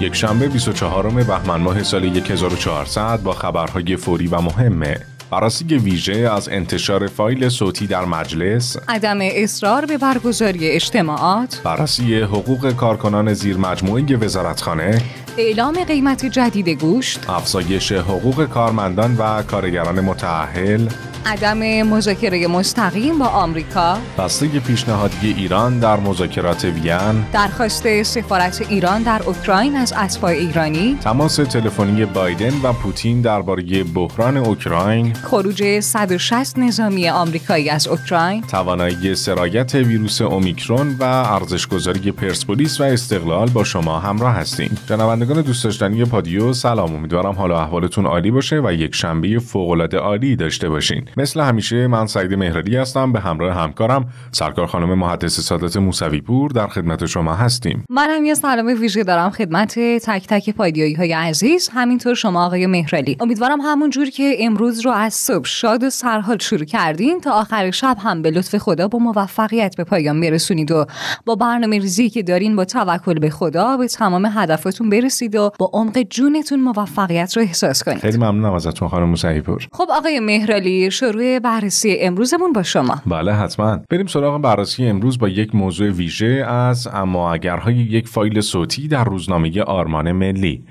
یک شنبه 24 بهمن ماه سال 1400 با خبرهای فوری و مهمه. بررسی ویژه از انتشار فایل صوتی در مجلس عدم اصرار به برگزاری اجتماعات بررسی حقوق کارکنان زیر مجموعه وزارتخانه اعلام قیمت جدید گوشت افزایش حقوق کارمندان و کارگران متعهل عدم مذاکره مستقیم با آمریکا. بسته پیشنهادی ایران در مذاکرات وین. درخواست سفارت ایران در اوکراین از اسبای ایرانی. تماس تلفنی بایدن و پوتین درباره بحران اوکراین. خروج 160 نظامی آمریکایی از اوکراین. توانایی سرایت ویروس اومیکرون و ارزشگذاری پرسپولیس و استقلال با شما همراه هستیم. شنوندگان دوست داشتنی پادیو سلام. امیدوارم حال احوالتون عالی باشه و یک شنبه فوق العاده عالی داشته باشین. مثل همیشه من سعید مهرلی هستم به همراه همکارم سرکار خانم محدث سادات موسوی پور در خدمت شما هستیم. منم یه سلام ویژه دارم خدمت تک تک پادیایی های عزیز همینطور شما آقای مهرلی امیدوارم همون جور که امروز رو از صبح شاد و سرحال شروع کردین تا آخر شب هم به لطف خدا با موفقیت به پایان برسونید و با برنامه ریزی که دارین با توکل به خدا به تمام هدفاتون برسید و با عمق جونتون موفقیت رو احساس کنید. خیلی ممنونم ازتون خانم موسوی پور خب آقای مهرلی شروع بررسی امروزمون با شما. بله حتما. بریم سراغ بررسی امروز با یک موضوع ویژه از اما اگرهای یک فایل صوتی در روزنامه آرمان ملی.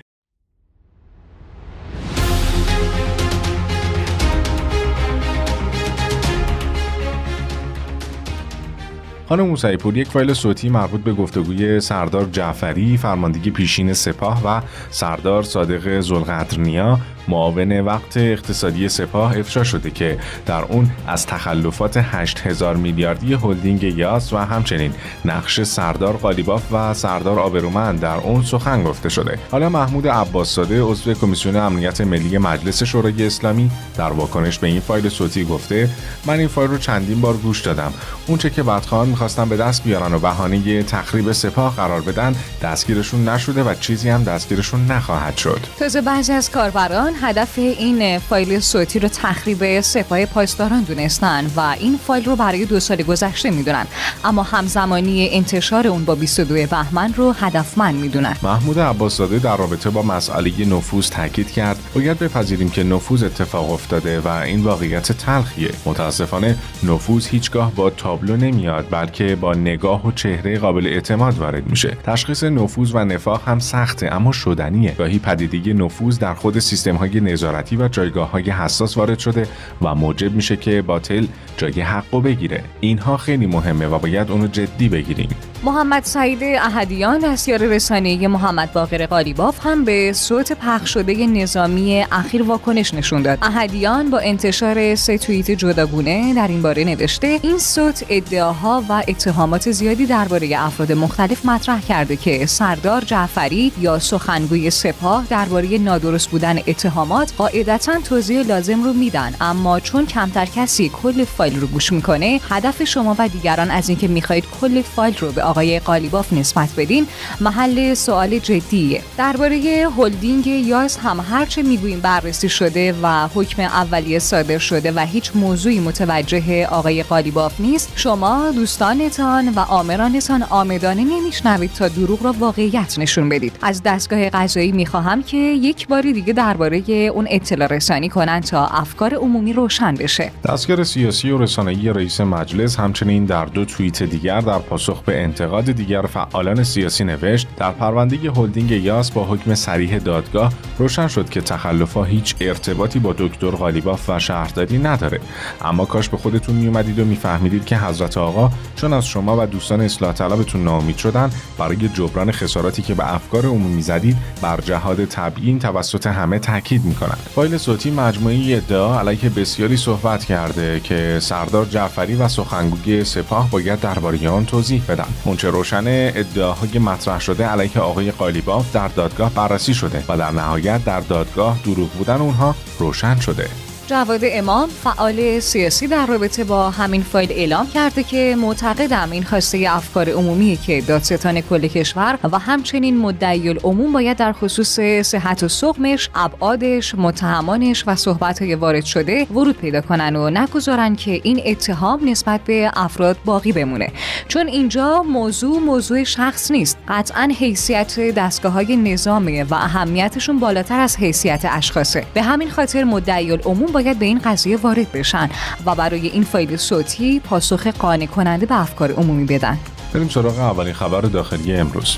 خانم موسعی پور یک فایل صوتی مربوط به گفتگوی سردار جعفری فرماندهی پیشین سپاه و سردار صادق زلقدرنیا معاون وقت اقتصادی سپاه افشا شده که در اون از تخلفات 8000 میلیاردی هلدینگ یاس و همچنین نقش سردار قالیباف و سردار آبرومند در اون سخن گفته شده. حالا محمود عباسزاده عضو کمیسیون امنیت ملی مجلس شورای اسلامی در واکنش به این فایل صوتی گفته من این فایل رو چندین بار گوش دادم. اونچه که بدخواهان می‌خواستن به دست بیارن و بهانه تخریب سپاه قرار بدن دستگیرشون نشده و چیزی هم دستگیرشون نخواهد شد. تازه بعضی از کاربران هدف این فایل صوتی رو تخریب سپاه پاسداران دونستن و این فایل رو برای دو سال گذشته می‌دونن. اما همزمانی انتشار اون با 22 بهمن رو هدفمند می‌دونن. محمود عباسزاده در رابطه با مسئله نفوذ تاکید کرد. باید بپذیریم که نفوذ اتفاق افتاده و این واقعیت تلخیه. متاسفانه نفوذ هیچگاه با تابلو نمیاد بلکه با نگاه و چهره قابل اعتماد وارد میشه. تشخیص نفوذ و نفاق هم سخته اما شدنیه. گاهی پدیدگی نفوذ در خود سیستم های نظارتی و جایگاه های حساس وارد شده و موجب میشه که باطل جای حقو بگیره. اینها خیلی مهمه و باید اونو جدی بگیریم. محمد سعید احدیان دستیار رسانه محمد باقر قالیباف هم به صوت پخش شده نظامی اخیر واکنش نشون داد. احدیان با انتشار سه توییت جداگونه در این باره نوشته این صوت ادعاها و اتهامات زیادی درباره افراد مختلف مطرح کرده که سردار جعفری یا سخنگوی سپاه درباره نادرست بودن اتهامات قاعدتا توضیح لازم رو میدن. اما چون کمتر کسی کل فایل رو گوش می‌کنه هدف شما و دیگران از اینکه می‌خواهید کل فایل رو به آقای قالیباف نسبت بدین. محل سوال جدیه. درباره هلدینگ یاس هم هرچه می‌گوییم بررسی شده و حکم اولیه صادر شده و هیچ موضوعی متوجه آقای قالیباف نیست شما دوستانتان و آمرانتان آمدانه نمیشنوید تا دروغ را واقعیت نشون بدید. از دستگاه قضایی می‌خواهم که یک باری دیگه درباره اون اطلاع رسانی کنن تا افکار عمومی روشن بشه. دستگاه سیاسی و رسانه‌ای رئیس مجلس همچنین در دو توییت دیگر پاسخ به انتقاد دیگر فعالان سیاسی نوشت در پرونده هلدینگ یاس با حکم سریح دادگاه روشن شد که تخلفها هیچ ارتباطی با دکتر غالیباف و شهرداری نداره. اما کاش به خودتون میومدید و میفهمیدید که حضرت آقا چون از شما و دوستان اصلاح طلبتون ناامید شدن برای جبران خساراتی که به افکار عمومی زدید بر جهاد تبیین توسط همه تاکید می‌کنند فایل صوتی مجموعه ادعا علیه بسیاری صحبت کرده که سردار جعفری و سخنگوی سپاه باید درباره آن توضیح بدن منچه روشن ادعاهای مطرح شده علیه آقای قالیباف در دادگاه بررسی شده و در نهایت در دادگاه دروغ بودن اونها روشن شده. جواد امام فعال سیاسی در رابطه با همین فایل اعلام کرده که معتقدم این خواسته افکار عمومی که دادستان کل کشور و همچنین مدعی العموم باید در خصوص صحت و سقمش، ابعادش، متهمانش و صحبت‌های وارد شده ورود پیدا کنن و نگذارن که این اتهام نسبت به افراد باقی بمونه. چون اینجا موضوع موضوع شخص نیست قطعا حیثیت دستگاه های نظامه و اهمیتشون بالاتر از حیثیت اشخاصه. به همین خاطر مدعی العموم باید به این قضیه وارد بشن و برای این فایل صوتی پاسخ قانع کننده به افکار عمومی بدن. بریم سراغ اولین خبر داخلی امروز.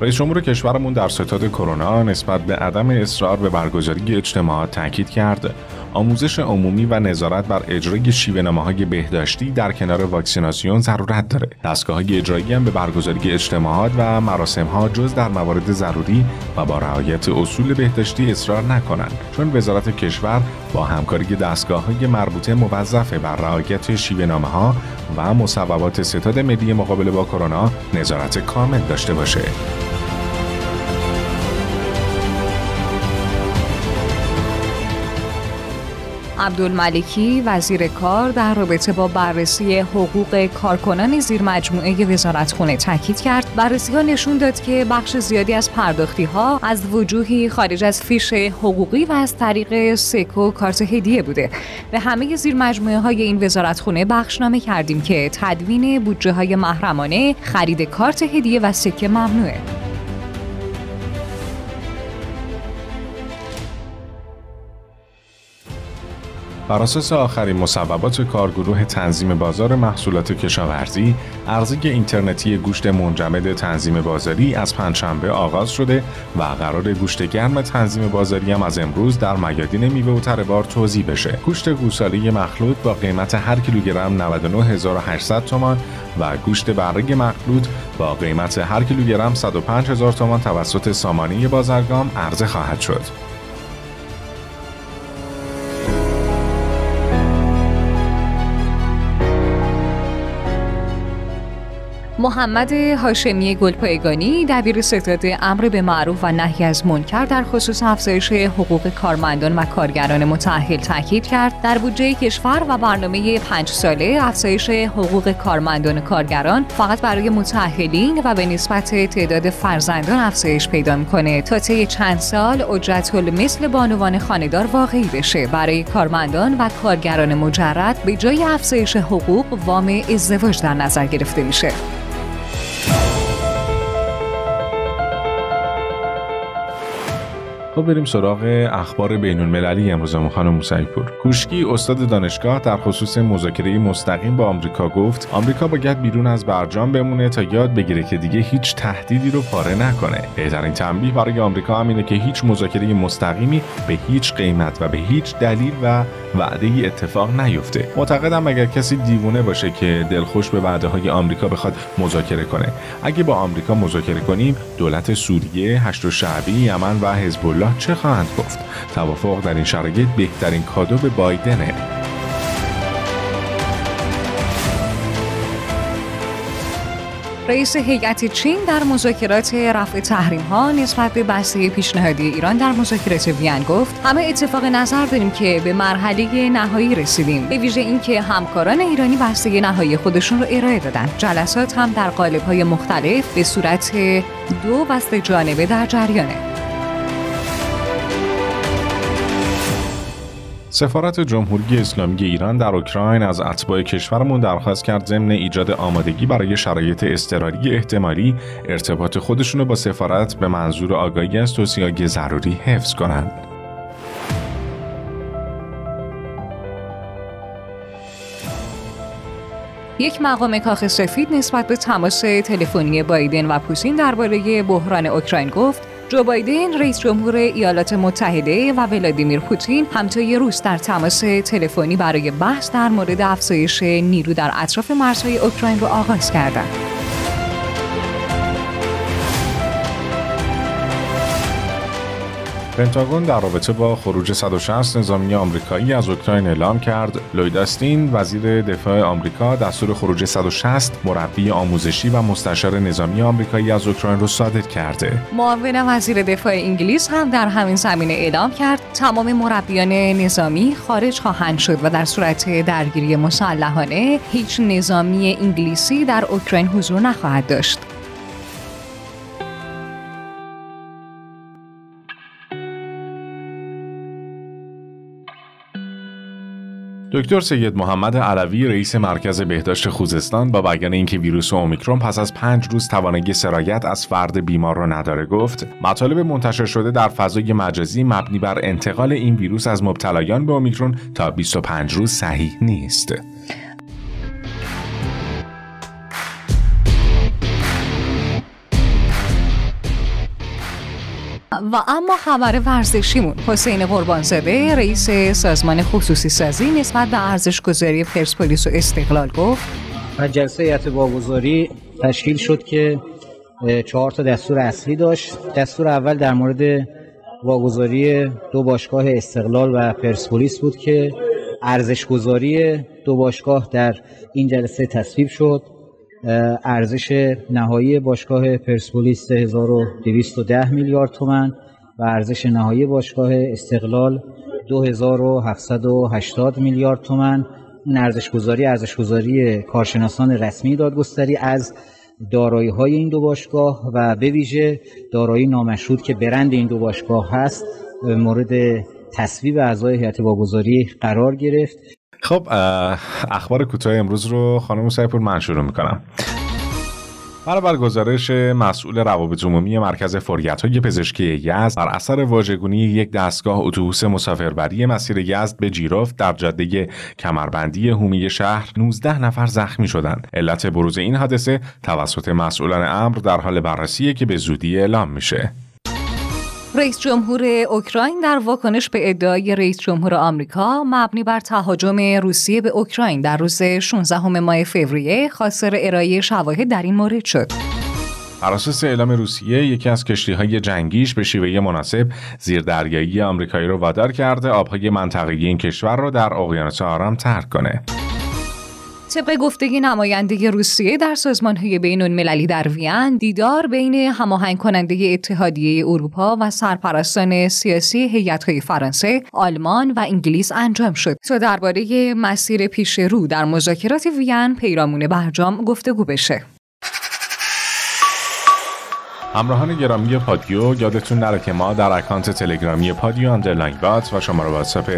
رئیس جمهور کشورمون در ستاد کرونا نسبت به عدم اصرار به برگزاری اجتماعات تاکید کرد. آموزش عمومی و نظارت بر اجرای شیوه های بهداشتی در کنار واکسیناسیون ضرورت داره. دستگاه های اجرایی هم به برگزاری اجتماعات و مراسم ها جز در موارد ضروری و با رعایت اصول بهداشتی اصرار نکنند چون وزارت کشور با همکاری دستگاه های مربوطه موظفه بر رعایت شیوه ها و مصوبات ستاد ملی مقابله با کرونا نظارت کامل داشته باشه. عبدالملکی وزیر کار در رابطه با بررسی حقوق کارکنان زیر مجموعه وزارتخونه تاکید کرد. بررسی ها نشون داد که بخش زیادی از پرداختی ها از وجوهی خارج از فیش حقوقی و از طریق سکو کارت هدیه بوده. به همه زیر مجموعه های این وزارتخونه بخشنامه کردیم که تدوین بودجه های محرمانه خرید کارت هدیه و سکه ممنوعه. بر اساس آخرین مصوبات کارگروه تنظیم بازار محصولات کشاورزی، ارزی اینترنتی گوشت منجمد تنظیم بازاری از پنجشنبه آغاز شده و قرار گوشت گرم تنظیم بازاری هم از امروز در میادین میوه و تربار توضیح بشه. گوشت گوساله مخلوط با قیمت هر کیلوگرم 99800 تومان و گوشت برگ مخلوط با قیمت هر کیلوگرم 105000 تومان توسط سامانه بازرگان عرضه خواهد شد. محمد هاشمی گلپایگانی دبیر ستاد امر به معروف و نهی از منکر در خصوص افزایش حقوق کارمندان و کارگران متأهل تاکید کرد. در بودجه کشور و برنامه پنج ساله افزایش حقوق کارمندان و کارگران فقط برای متأهلین و به نسبت تعداد فرزندان افزایش پیدا می‌کنه. تا طی چند سال اجرت مثل بانوان خانهدار واقعی بشه. برای کارمندان و کارگران مجرد به جای افزایش حقوق وام ازدواج در نظر گرفته میشه. خب بریم سراغ اخبار بین المللی امروزمون خانم موسوی پور کوشکی استاد دانشگاه در خصوص مذاکره مستقیم با آمریکا گفت آمریکا باید بیرون از برجام بمونه تا یاد بگیره که دیگه هیچ تهدیدی رو پاره نکنه. بهترین تنبیه برای آمریکا همینه که هیچ مذاکره مستقیمی به هیچ قیمت و به هیچ دلیل و وعده ای اتفاق نیفته. معتقدم اگر کسی دیوونه باشه که دلخوش به وعده های آمریکا بخواد مذاکره کنه. اگه با آمریکا مذاکره کنیم دولت سوریه هشت شعبی یمن و حزب الله چه خواهند گفت. توافق در این شرایط بهترین کادو به بایدنه رئیس هیئت چین در مذاکرات رفع تحریم ها نسبت به بسته پیشنهادی ایران در مذاکرات وین گفت همه اتفاق نظر داریم که به مرحله نهایی رسیدیم به ویژه اینکه همکاران ایرانی بسته نهایی خودشون رو ارائه دادن. جلسات هم در قالب های مختلف به صورت دو و سه جانبه در جریانه. سفارت جمهوری اسلامی ایران در اوکراین از اتباع کشورمون درخواست کرد ضمن ایجاد آمادگی برای شرایط اضطراری احتمالی ارتباط خودشون رو با سفارت به منظور آگاهی از توصیه‌های ضروری حفظ کنند. یک مقام کاخ سفید نسبت به تماس تلفنی بایدن و پوتین درباره بحران اوکراین گفت جو بایدن رئیس جمهور ایالات متحده و ولادیمیر پوتین همتای روز در تماس تلفنی برای بحث در مورد افزایش نیرو در اطراف مرزهای اوکراین را آغاز کردند. پنتاگون در رابطه با خروج 160 نظامی آمریکایی از اوکراین اعلام کرد لوید وزیر دفاع آمریکا دستور خروج 160 مربی آموزشی و مستشار نظامی آمریکایی از اوکراین را صادر کرده. معاون وزیر دفاع انگلیس هم در همین زمینه اعلام کرد تمام مربیان نظامی خارج خواهند شد و در صورت درگیری مسلحانه هیچ نظامی انگلیسی در اوکراین حضور نخواهد داشت. دکتر سید محمد علوی رئیس مرکز بهداشت خوزستان با بیان اینکه ویروس اومیکرون پس از پنج روز توانایی سرایت از فرد بیمار را نداره گفت مطالب منتشر شده در فضای مجازی مبنی بر انتقال این ویروس از مبتلایان به اومیکرون تا 25 روز صحیح نیست. و اما خبر ورزشیمون. حسین قربانزاده رئیس سازمان خصوصی سازی نسبت به ارزش گذاری پرسپولیس و استقلال گفت. و جلسه هیئت واگذاری تشکیل شد که چهار تا دستور اصلی داشت. دستور اول در مورد واگذاری دو باشگاه استقلال و پرسپولیس بود که ارزش گذاری دو باشگاه در این جلسه تصویب شد. ارزش نهایی باشگاه پرسپولیس 3210 میلیارد تومن و ارزش نهایی باشگاه استقلال 2780 میلیارد تومن این ارزش گذاری ارزش گذاری کارشناسان رسمی دادگستری از دارایی های این دو باشگاه و به ویژه دارایی نامشروط که برند این دو باشگاه هست مورد تصویب اعضای هیئت واگذاری قرار گرفت. خب اخبار کوتاه امروز رو خانم سایپور من شروع می‌کنم. بر گزارش مسئول روابط عمومی مرکز فوریت های پزشکی یزد بر اثر واژگونی یک دستگاه اتوبوس مسافربری مسیر یزد به جیروف در جاده کمربندی هومی شهر 19 نفر زخمی شدند. علت بروز این حادثه توسط مسئولان امر در حال بررسیه که به زودی اعلام میشه. رئیس جمهور اوکراین در واکنش به ادعای رئیس جمهور آمریکا مبنی بر تهاجم روسیه به اوکراین در روز 16 ماه فوریه خواستار ارائه شواهد در این مورد شد. اساس اعلام روسیه یکی از کشتی های جنگیش به شیوه مناسب زیر دریایی آمریکایی رو وادار کرده آبهای منطقه‌ای این کشور را در اقیانوس آرام ترک کنه. طبق گفته نماینده روسیه در سازمان های بین المللی در وین دیدار بین هماهنگ کننده اتحادیه اروپا و سرپرستان سیاسی هیئت های فرانسه، آلمان و انگلیس انجام شد تا درباره مسیر پیش رو در مذاکرات وین پیرامون برجام گفتگو بشه. همراهان گرامی پادیو یادتون نره که ما در اکانت تلگرامی پادیو underline bot و شماره واتساپ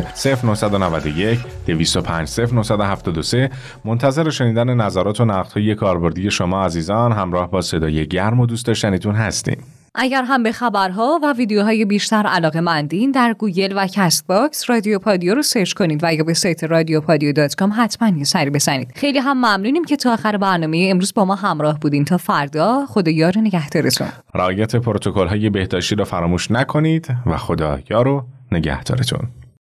0991 205 0973 منتظر شنیدن نظرات و نقدهای کاربردی شما عزیزان همراه با صدای گرم و دوست داشتنیتون هستیم. اگر هم به خبرها و ویدیوهای بیشتر علاقه مندین در گوگل و Castbox رادیو پادیو رو search کنید و یا به سایت رادیو پادیو dot com حتما یه سری بزنید. خیلی هم ممنونیم که تا آخر برنامه امروز با ما همراه بودین. تا فردا خدا یار نگهدارتون. رعایت پروتکل های بهداشتی رو فراموش نکنید و خدا یارو نگهدارتون.